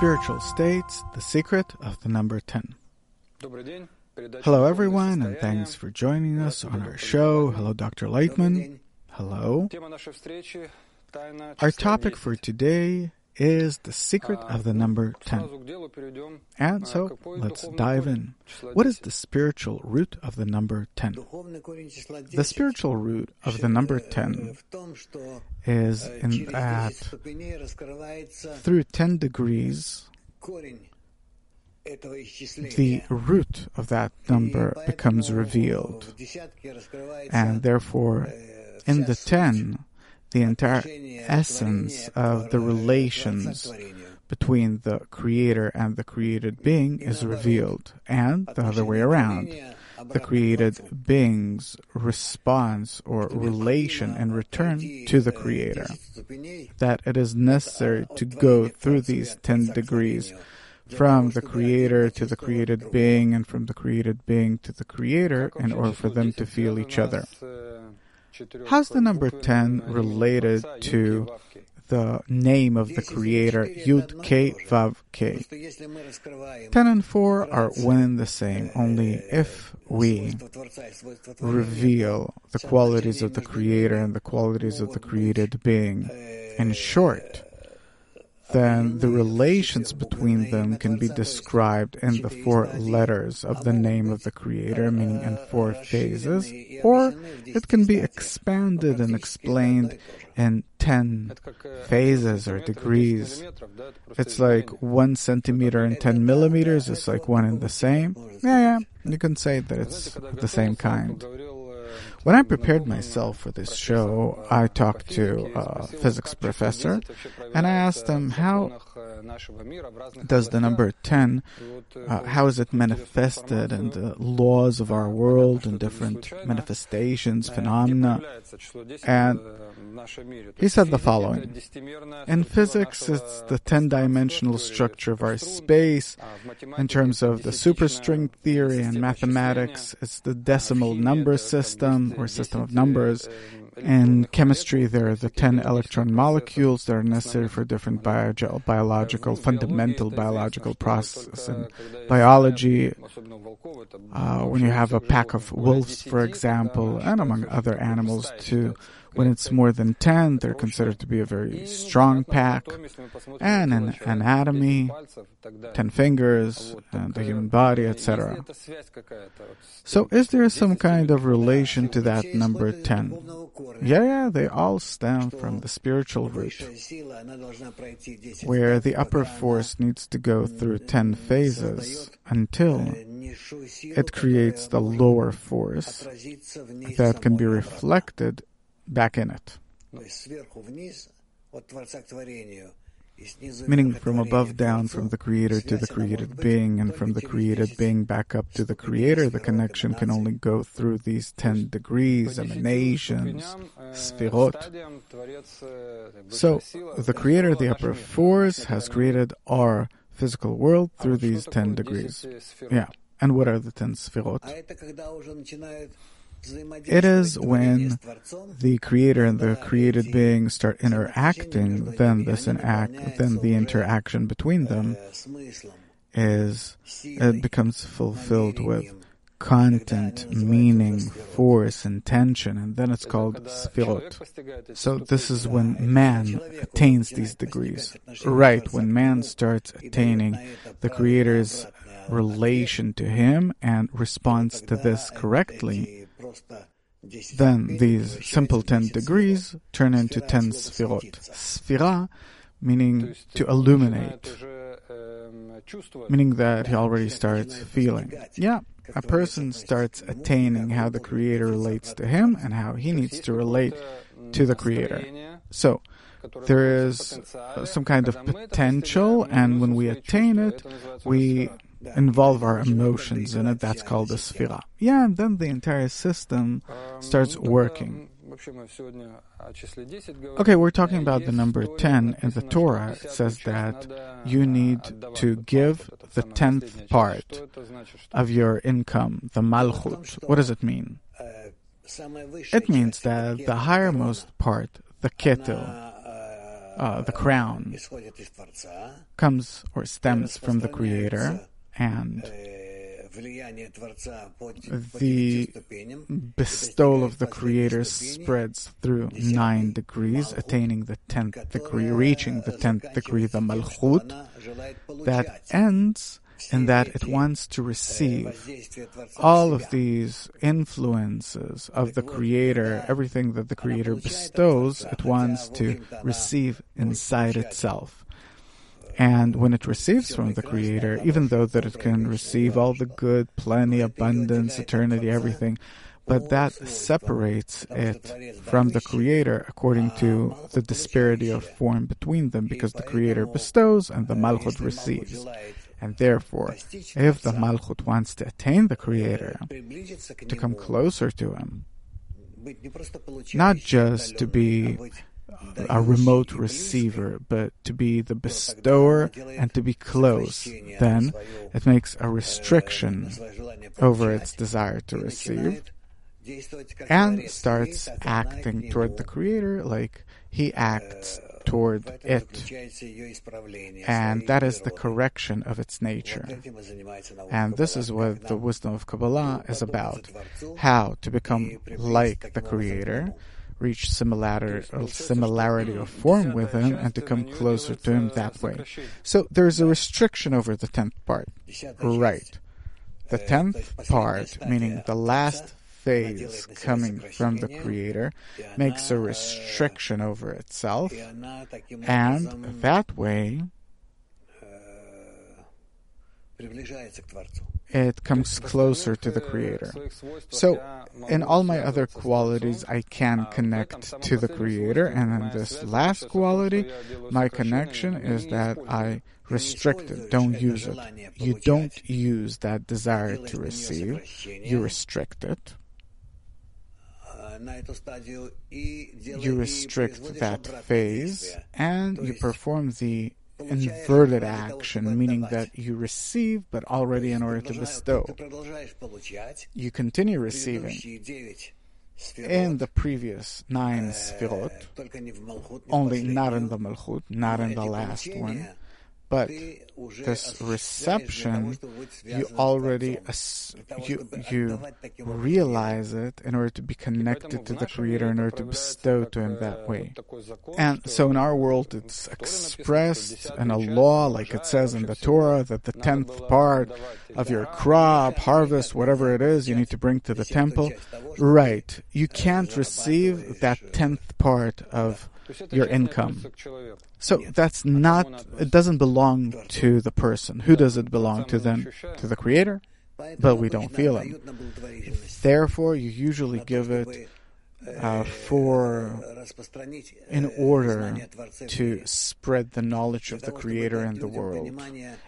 Spiritual States The Secret of the Number 10. Hello, everyone, and thanks for joining us on our show. Hello, Dr. Laitman. Hello. Our topic for today is the secret of the number 10. And so let's dive in. What is the spiritual root of the number 10? The spiritual root of the number 10 is in that through 10 degrees, the root of that number becomes revealed. And therefore, in the 10, the entire essence of the relations between the creator and the created being is revealed, and the other way around. The created being's response or relation in return to the creator. That it is necessary to go through these 10 degrees from the creator to the created being and from the created being to the creator in order for them to feel each other. How's the number 10 related to the name of the creator, Yud K Vav K? 10 and 4 are one and the same, only if we reveal the qualities of the creator and the qualities of the created being. In short, then the relations between them can be described in the four letters of the name of the Creator, meaning in four phases, or it can be expanded and explained in 10 phases or degrees. It's like one centimeter and 10 millimeters, it's like one and the same. Yeah, yeah, you can say that it's the same kind. When I prepared myself for this show, I talked to a physics professor and I asked him how does the number 10, uh, how is it manifested in the laws of our world and different manifestations, phenomena? And he said the following. In physics, it's the 10-dimensional structure of our space. In terms of the superstring theory and mathematics, it's the decimal number system or system of numbers. In chemistry, there are the 10 electron molecules that are necessary for different bio- biological, fundamental biological processes. In biology, uh, when you have a pack of wolves, for example, and among other animals too, when it's more than 10, they're considered to be a very strong pack. And an anatomy, 10 fingers, and the human body, etc. So is there some kind of relation to that number 10? Yeah, yeah, they all stem from the spiritual root, where the upper force needs to go through 10 phases until it creates the lower force that can be reflected back in it. Meaning from above down, from the creator to the created being, and from the created being back up to the creator, the connection can only go through these 10 degrees, emanations, sfirot. So, the creator, the upper force, has created our physical world through these 10 degrees. Yeah. And what are the 10 sfirot? It is when the creator and the created being start interacting, then this interact, then the interaction between them is it becomes fulfilled with content, meaning, force, intention, and then it's called sfirot. So this is when man attains these degrees. Right, when man starts attaining the creator's relation to him and responds to this correctly, then these simple 10 degrees turn into 10 sfirot. Sfira meaning to illuminate, meaning that he already starts feeling. Yeah, a person starts attaining how the Creator relates to him and how he needs to relate to the Creator. So, there is some kind of potential, and when we attain it, we involve our emotions in it. That's called the sfira. Yeah, and then the entire system starts working. Okay, we're talking about the number 10 in the Torah. It says that you need to give the tenth part of your income, the malchut. What does it mean? It means that the highermost part, the keter, uh, the crown comes or stems from the Creator, and the bestowal of the Creator spreads through nine degrees, attaining the tenth degree, reaching the tenth degree, the Malchut, that ends in that it wants to receive all of these influences of the Creator, everything that the Creator bestows, it wants to receive inside itself. And when it receives from the Creator, even though that it can receive all the good, plenty, abundance, eternity, everything, but that separates it from the Creator according to the disparity of form between them, because the Creator bestows and the Malchut receives. And therefore, if the Malchut wants to attain the Creator, to come closer to Him, not just to be a remote receiver, but to be the bestower and to be close, then it makes a restriction over its desire to receive and starts acting toward the Creator like he acts toward it. And that is the correction of its nature. And this is what the wisdom of Kabbalah is about how to become like the Creator reach similarity, similarity of form with him and to come closer to him that way. So there's a restriction over the tenth part. Right. The tenth part, meaning the last phase coming from the Creator, makes a restriction over itself, and that way it comes closer to the Creator. So, in all my other qualities, I can connect to the Creator, and in this last quality, my connection is that I restrict it, don't use it. You don't use that desire to receive, you restrict it. You restrict that phase and you perform the inverted action, meaning that you receive but already in order to bestow. You continue receiving in the previous nine sfirot, only not in the Malchut, not in the last one. But this reception, you already you you realize it in order to be connected to the Creator, in order to bestow to Him that way. And so in our world, it's expressed in a law, like it says in the Torah, that the tenth part of your crop, harvest, whatever it is, you need to bring to the temple. Right. You can't receive that tenth part of your income. So that's not, it doesn't belong to the person. Who does it belong to then? To the Creator? But we don't feel it. Therefore, you usually give it uh, for in order to spread the knowledge of the Creator in the world,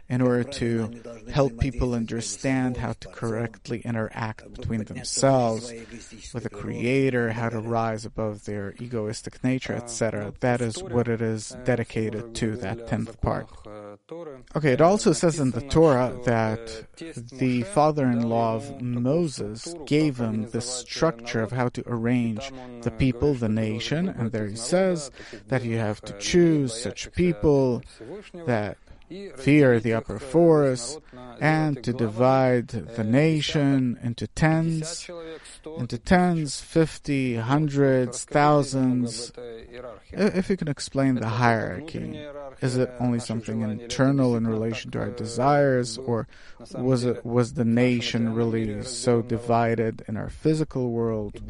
in order to help people understand how to correctly interact between themselves with the Creator, how to rise above their egoistic nature, etc. That is what it is dedicated to, that tenth part. Okay, it also says in the Torah that the father in law of Moses gave him the structure of how to arrange the people, the nation, and there he says that you have to choose such people that fear the upper force, and to divide the nation into tens, into tens, fifty, hundreds, thousands. If you can explain the hierarchy, is it only something internal in relation to our desires, or was it was the nation really so divided in our physical world?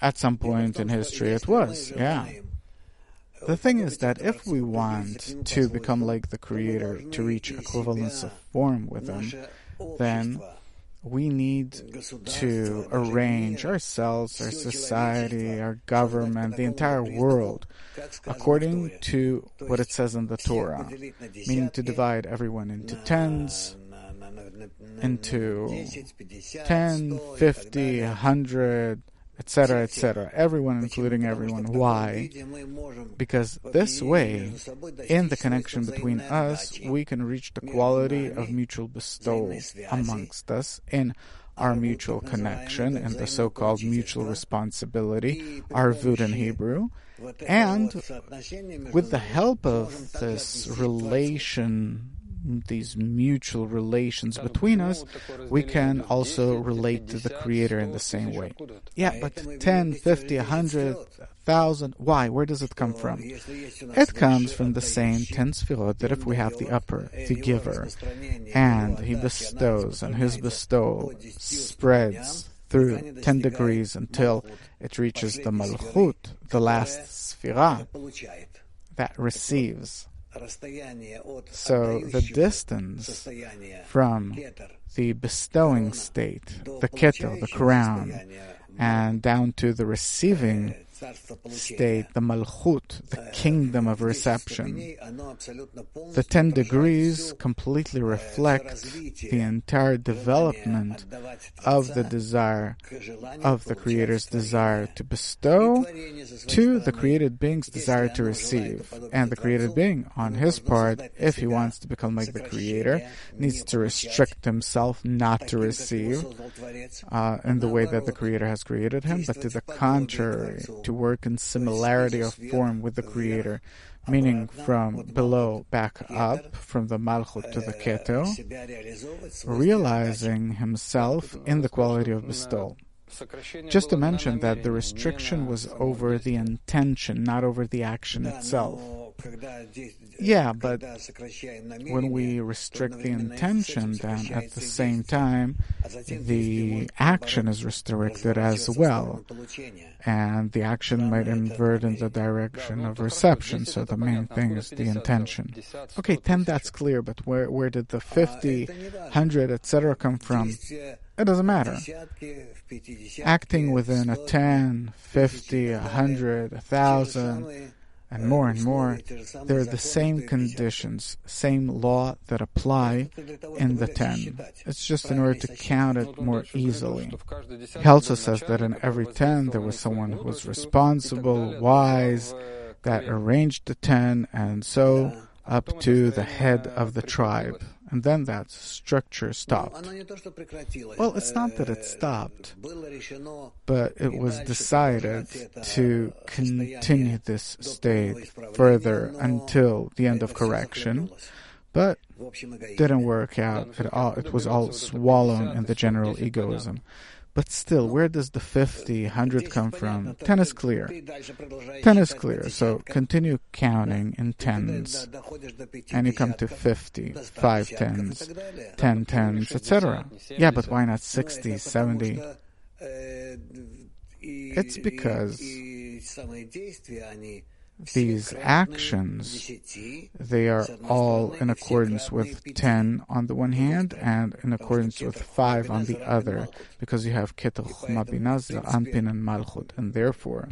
At some point in history, it was, yeah. The thing is that if we want to become like the Creator, to reach equivalence of form with Him, then we need to arrange ourselves, our society, our government, the entire world, according to what it says in the Torah, meaning to divide everyone into tens, into 10, 50, 100, etc., etc. Everyone, including everyone. Why? Because this way, in the connection between us, we can reach the quality of mutual bestowal amongst us in our mutual connection and the so-called mutual responsibility, arvut in Hebrew, and with the help of this relation these mutual relations between us, we can also relate to the Creator in the same way. Yeah, but 10, 50, 100, 1000, why? Where does it come from? It comes from the same 10 sfirot that if we have the upper, the giver, and he bestows, and his bestowal spreads through 10 degrees until it reaches the malchut, the last sfirah, that receives so the distance from the bestowing state, the keter, the crown, and down to the receiving state, the malchut, the kingdom of reception. The ten degrees completely reflect the entire development of the desire, of the Creator's desire to bestow to the created being's desire to receive. And the created being, on his part, if he wants to become like the Creator, needs to restrict himself not to receive uh, in the way that the Creator has created him, but to the contrary, to work in similarity of form with the Creator, meaning from below back up, from the Malchut to the Keter, realizing himself in the quality of bestowal. Just to mention that the restriction was over the intention, not over the action itself. Yeah, but when we restrict the intention, then at the same time, the action is restricted as well. And the action might invert in the direction of reception, so the main thing is the intention. Okay, 10, that's clear, but where, where did the 50, 100, etc. come from? It doesn't matter. Acting within a 10, 50, 100, 1,000, and more and more, they're the same conditions, same law that apply in the ten. It's just in order to count it more easily. He also says that in every ten there was someone who was responsible, wise, that arranged the ten, and so up to the head of the tribe and then that structure stopped. Well, it's not that it stopped, but it was decided to continue this state further until the end of correction, but didn't work out at all. It was all swallowed in the general egoism. But still, where does the 50, 100 come from? 10 is clear. 10 is clear, so continue counting in tens. And you come to 50, 5 tens, 10 tens, etc. Yeah, but why not 60, 70? It's because these actions, they are all in accordance with 10 on the one hand and in accordance with 5 on the other, because you have Keter Mabinaz, Anpin, and Malchut, and therefore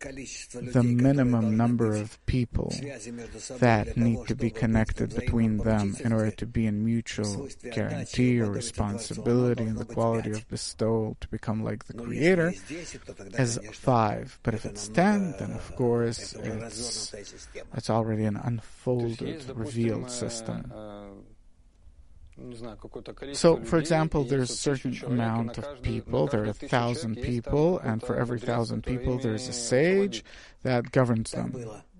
the minimum number of people that need to be connected between them in order to be in mutual guarantee or responsibility and the quality of bestowal to become like the Creator is five. But if it's ten, then of course it's, it's already an unfolded, revealed system. Uh, uh, So, for example, there's a certain amount of people, there are a thousand people, and for every thousand people, there's a sage that governs them,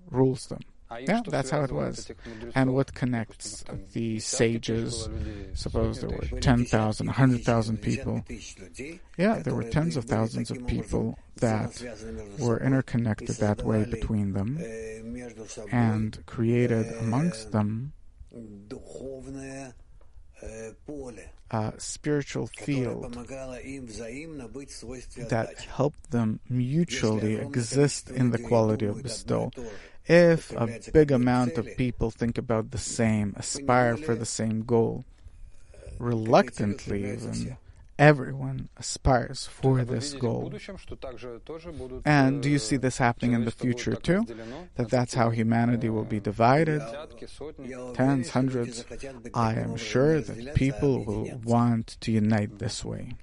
rules them. Yeah, that's how it was. And what connects the sages? Suppose there were 10,000, 100,000 people. Yeah, there were tens of thousands of people that were interconnected that way between them and created amongst them a spiritual field that helped them mutually exist in the quality of bestowal. If a big amount of people think about the same, aspire for the same goal, reluctantly even, everyone aspires for this goal. And do you see this happening in the future too? That that's how humanity will be divided? Tens, hundreds. I am sure that people will want to unite this way.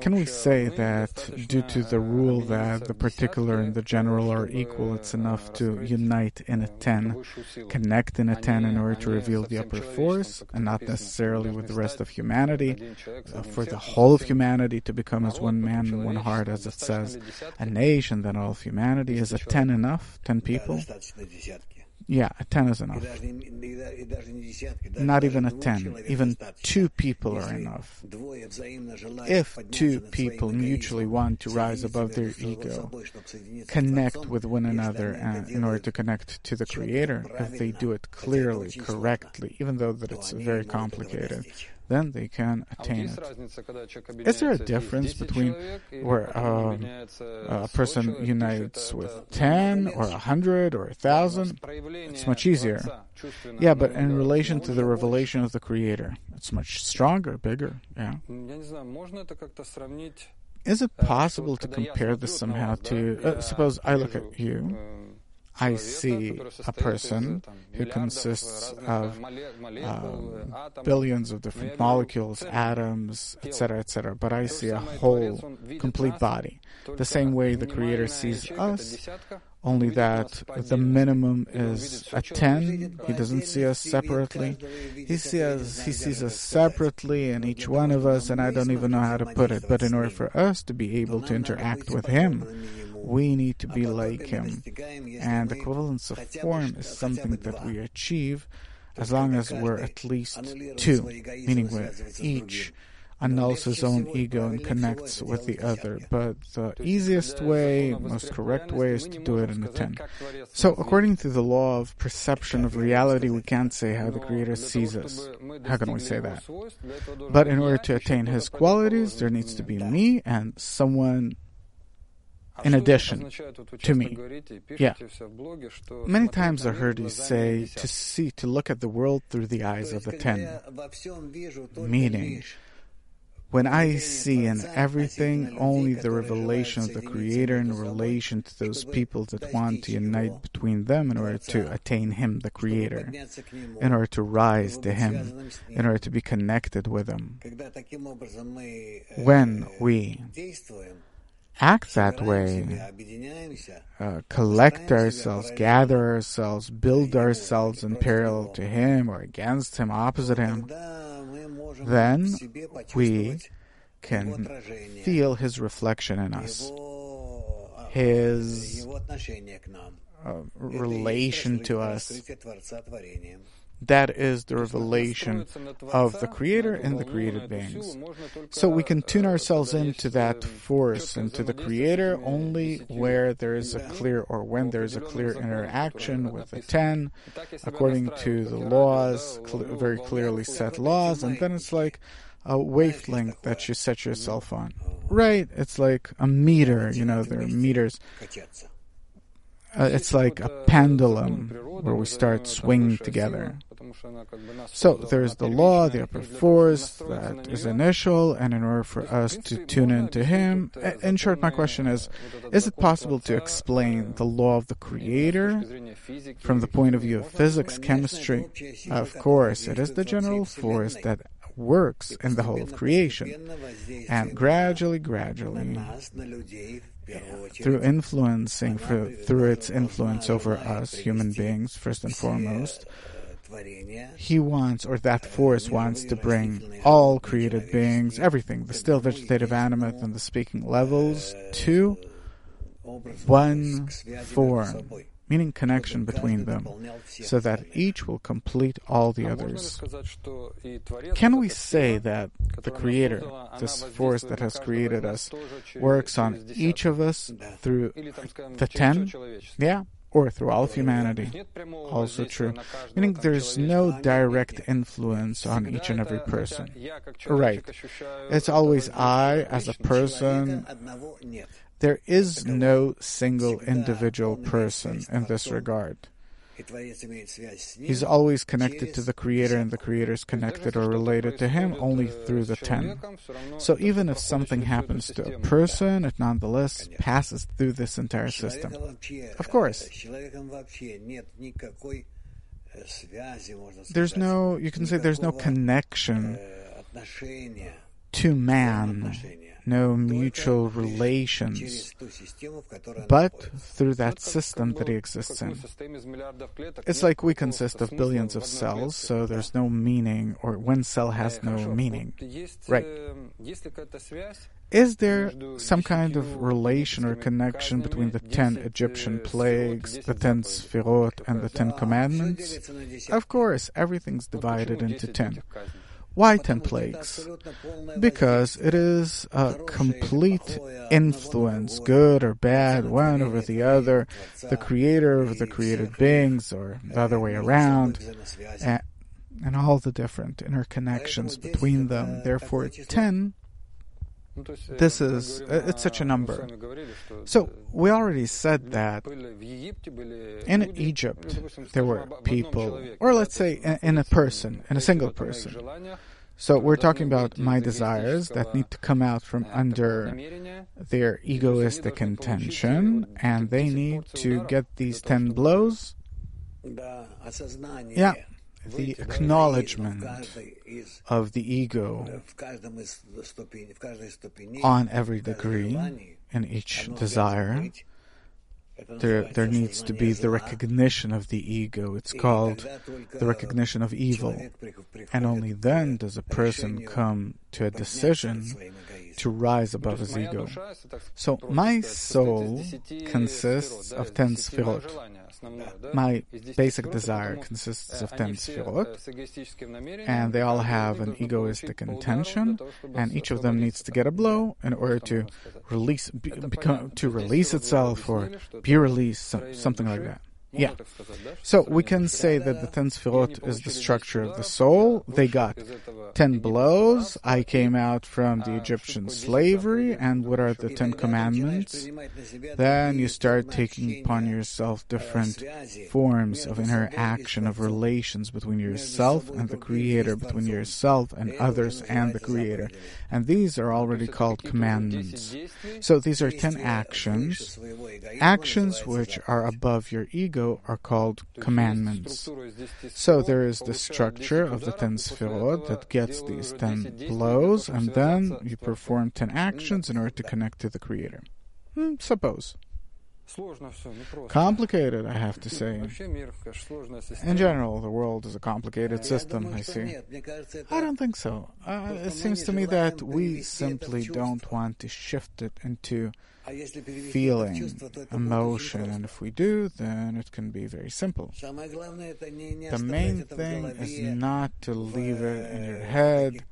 Can we say that due to the rule that the particular and the general are equal, it's enough to unite in a 10, connect in a 10 in order to reveal the upper force, and not necessarily with the rest of humanity, uh, for the whole of humanity to become as one man and one heart, as it says, a nation, then all of humanity? Is a 10 enough? 10 people? Yeah, a 10 is enough. Not even a 10. Even two people are enough. If two people mutually want to rise above their ego, connect with one another in order to connect to the Creator, if they do it clearly, correctly, even though that it's very complicated, then they can attain it. Is there a difference between where um, a person unites with 10 or 100 or 1,000? It's much easier. Yeah, but in relation to the revelation of the Creator, it's much stronger, bigger. Yeah. Is it possible to compare this somehow to, uh, suppose I look at you, I see a person who consists of um, billions of different molecules, atoms, etc., etc., but I see a whole, complete body. The same way the Creator sees us, only that the minimum is a 10. He doesn't see us separately. He sees, he sees us separately in each one of us, and I don't even know how to put it. But in order for us to be able to interact with Him, we need to be like him. And equivalence of form is something that we achieve as long as we're at least two, meaning where each annuls his own ego and connects with the other. But the easiest way, most correct way, is to do it in a 10. So, according to the law of perception of reality, we can't say how the Creator sees us. How can we say that? But in order to attain His qualities, there needs to be me and someone in addition to me. Yeah. Many times I heard you say to see, to look at the world through the eyes of the ten. Meaning, when I see in everything only the revelation of the Creator in relation to those people that want to unite between them in order to attain Him, the Creator, in order to rise to Him, in order to be connected with Him. When we act that way, uh, collect ourselves, gather ourselves, build ourselves in parallel to Him or against Him, opposite Him, then we can feel His reflection in us, His uh, relation to us that is the revelation of the Creator in the created beings. So we can tune ourselves into that force, into the Creator, only where there is a clear, or when there is a clear interaction with the ten, according to the laws, cl- very clearly set laws, and then it's like a wavelength that you set yourself on. Right? It's like a meter, you know, there are meters. Uh, it's like a pendulum where we start swinging together. So there's the law, the upper force that is initial, and in order for us to tune into Him, in short, my question is Is it possible to explain the law of the Creator from the point of view of physics, chemistry? Of course, it is the general force that works in the whole of creation. And gradually, gradually, through influencing, through, through its influence over us, human beings, first and foremost, he wants, or that force wants to bring all created beings, everything, the still vegetative animate and the speaking levels, to one form, meaning connection between them, so that each will complete all the others. Can we say that the Creator, this force that has created us, works on each of us through the ten? Yeah or through all of humanity. Also true. Meaning there's no direct influence on each and every person. Right. It's always I as a person. There is no single individual person in this regard. He's always connected to the Creator, and the Creator is connected or related to Him only through the ten. So even if something happens to a person, it nonetheless passes through this entire system. Of course. There's no, you can say there's no connection to man, no mutual relations, but through that system that he exists in. It's like we consist of billions of cells, so there's no meaning, or one cell has no meaning. Right. Is there some kind of relation or connection between the ten Egyptian plagues, the ten Sfirot, and the Ten Commandments? Of course, everything's divided into ten. Why ten plagues? Because it is a complete influence, good or bad, one over the other, the creator over the created beings, or the other way around, and, and all the different interconnections between them. Therefore, ten this is it's such a number. So we already said that in Egypt there were people, or let's say in a person, in a single person. So we're talking about my desires that need to come out from under their egoistic intention, and they need to get these ten blows. Yeah, the acknowledgement of the ego on every degree in each desire. There, there needs to be the recognition of the ego. It's called the recognition of evil. And only then does a person come to a decision to rise above his ego. So my soul consists of ten sfirot. My basic desire consists of ten sfirot, and they all have an egoistic intention, and each of them needs to get a blow in order to release, become, to release itself or be released, something like that. Yeah. So we can say that the ten sfirot is the structure of the soul. They got ten blows. I came out from the Egyptian slavery. And what are the ten commandments? Then you start taking upon yourself different forms of interaction, of relations between yourself and the Creator, between yourself and others and the Creator. And these are already called commandments. So these are ten actions, actions which are above your ego are called commandments. So there is the structure of the ten sfirot that gets these ten blows, and then you perform ten actions in order to connect to the Creator. Hmm, suppose. Complicated, I have to say. In general, the world is a complicated system, I see. I don't think so. Uh, it seems to me that we simply don't want to shift it into feeling, emotion, and if we do, then it can be very simple. The main thing is not to leave it in your head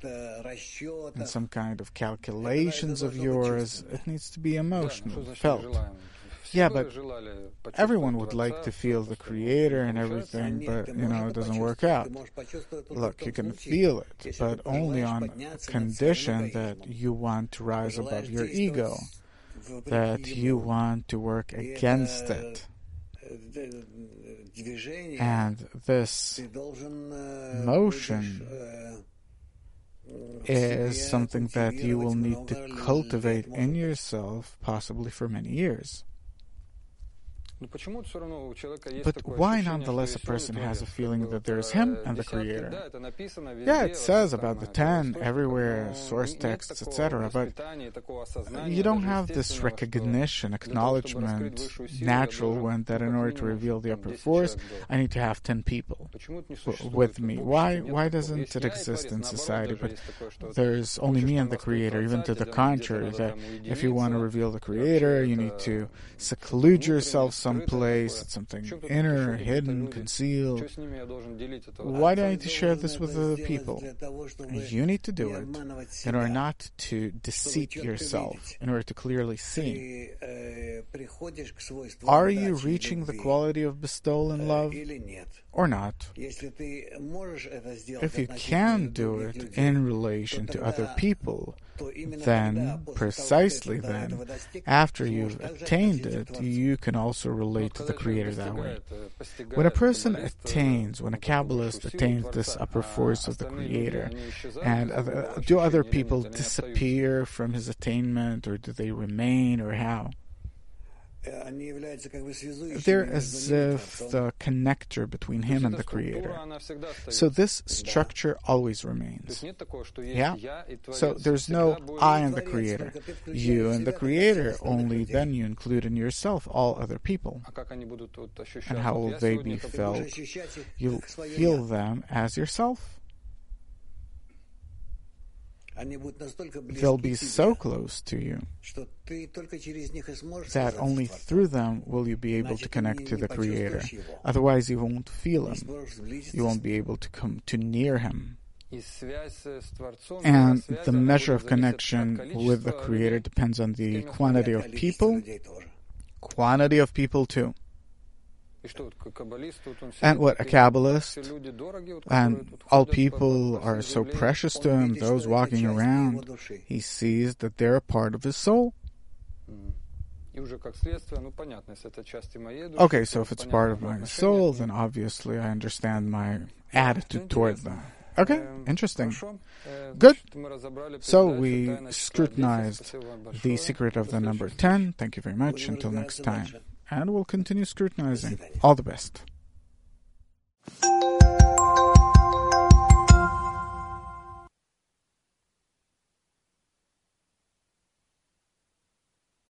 in some kind of calculations of yours. It needs to be emotional, felt. Yeah, but everyone would like to feel the creator and everything, but you know, it doesn't work out. Look, you can feel it, but only on condition that you want to rise above your ego, that you want to work against it. And this motion is something that you will need to cultivate in yourself, possibly for many years. But why nonetheless a person has a feeling that there is him and the creator? Yeah, it says about the ten everywhere, source texts, etc., but you don't have this recognition, acknowledgement, natural one that in order to reveal the upper force, I need to have ten people with me. Why why doesn't it exist in society? But there's only me and the creator, even to the contrary, that if you want to reveal the creator, you need to seclude yourself someplace, it's something inner, hidden, concealed. Why do I need to share this with other people? You need to do it in order not to deceive yourself, in order to clearly see. Are you reaching the quality of bestowal and love or not? If you can do it in relation to other people, then, precisely then, after you've attained it, you can also relate to the Creator that way. When a person attains, when a Kabbalist attains this upper force of the Creator, and other, do other people disappear from his attainment, or do they remain, or how? They're as if the connector between him and the Creator. So this structure always remains. Yeah? So there's no I and the Creator. You and the Creator, only then you include in yourself all other people. And how will they be felt? You'll feel them as yourself. They'll be so close to you that only through them will you be able to connect to the Creator. Otherwise, you won't feel Him. You won't be able to come to near Him. And the measure of connection with the Creator depends on the quantity of people, quantity of people too. And what a Kabbalist and all people are so precious to him, those walking around, he sees that they're a part of his soul. Okay, so if it's part of my soul, then obviously I understand my attitude toward them. Okay, interesting. Good. So we scrutinized the secret of the number 10. Thank you very much. Until next time and we'll continue scrutinizing. All the best.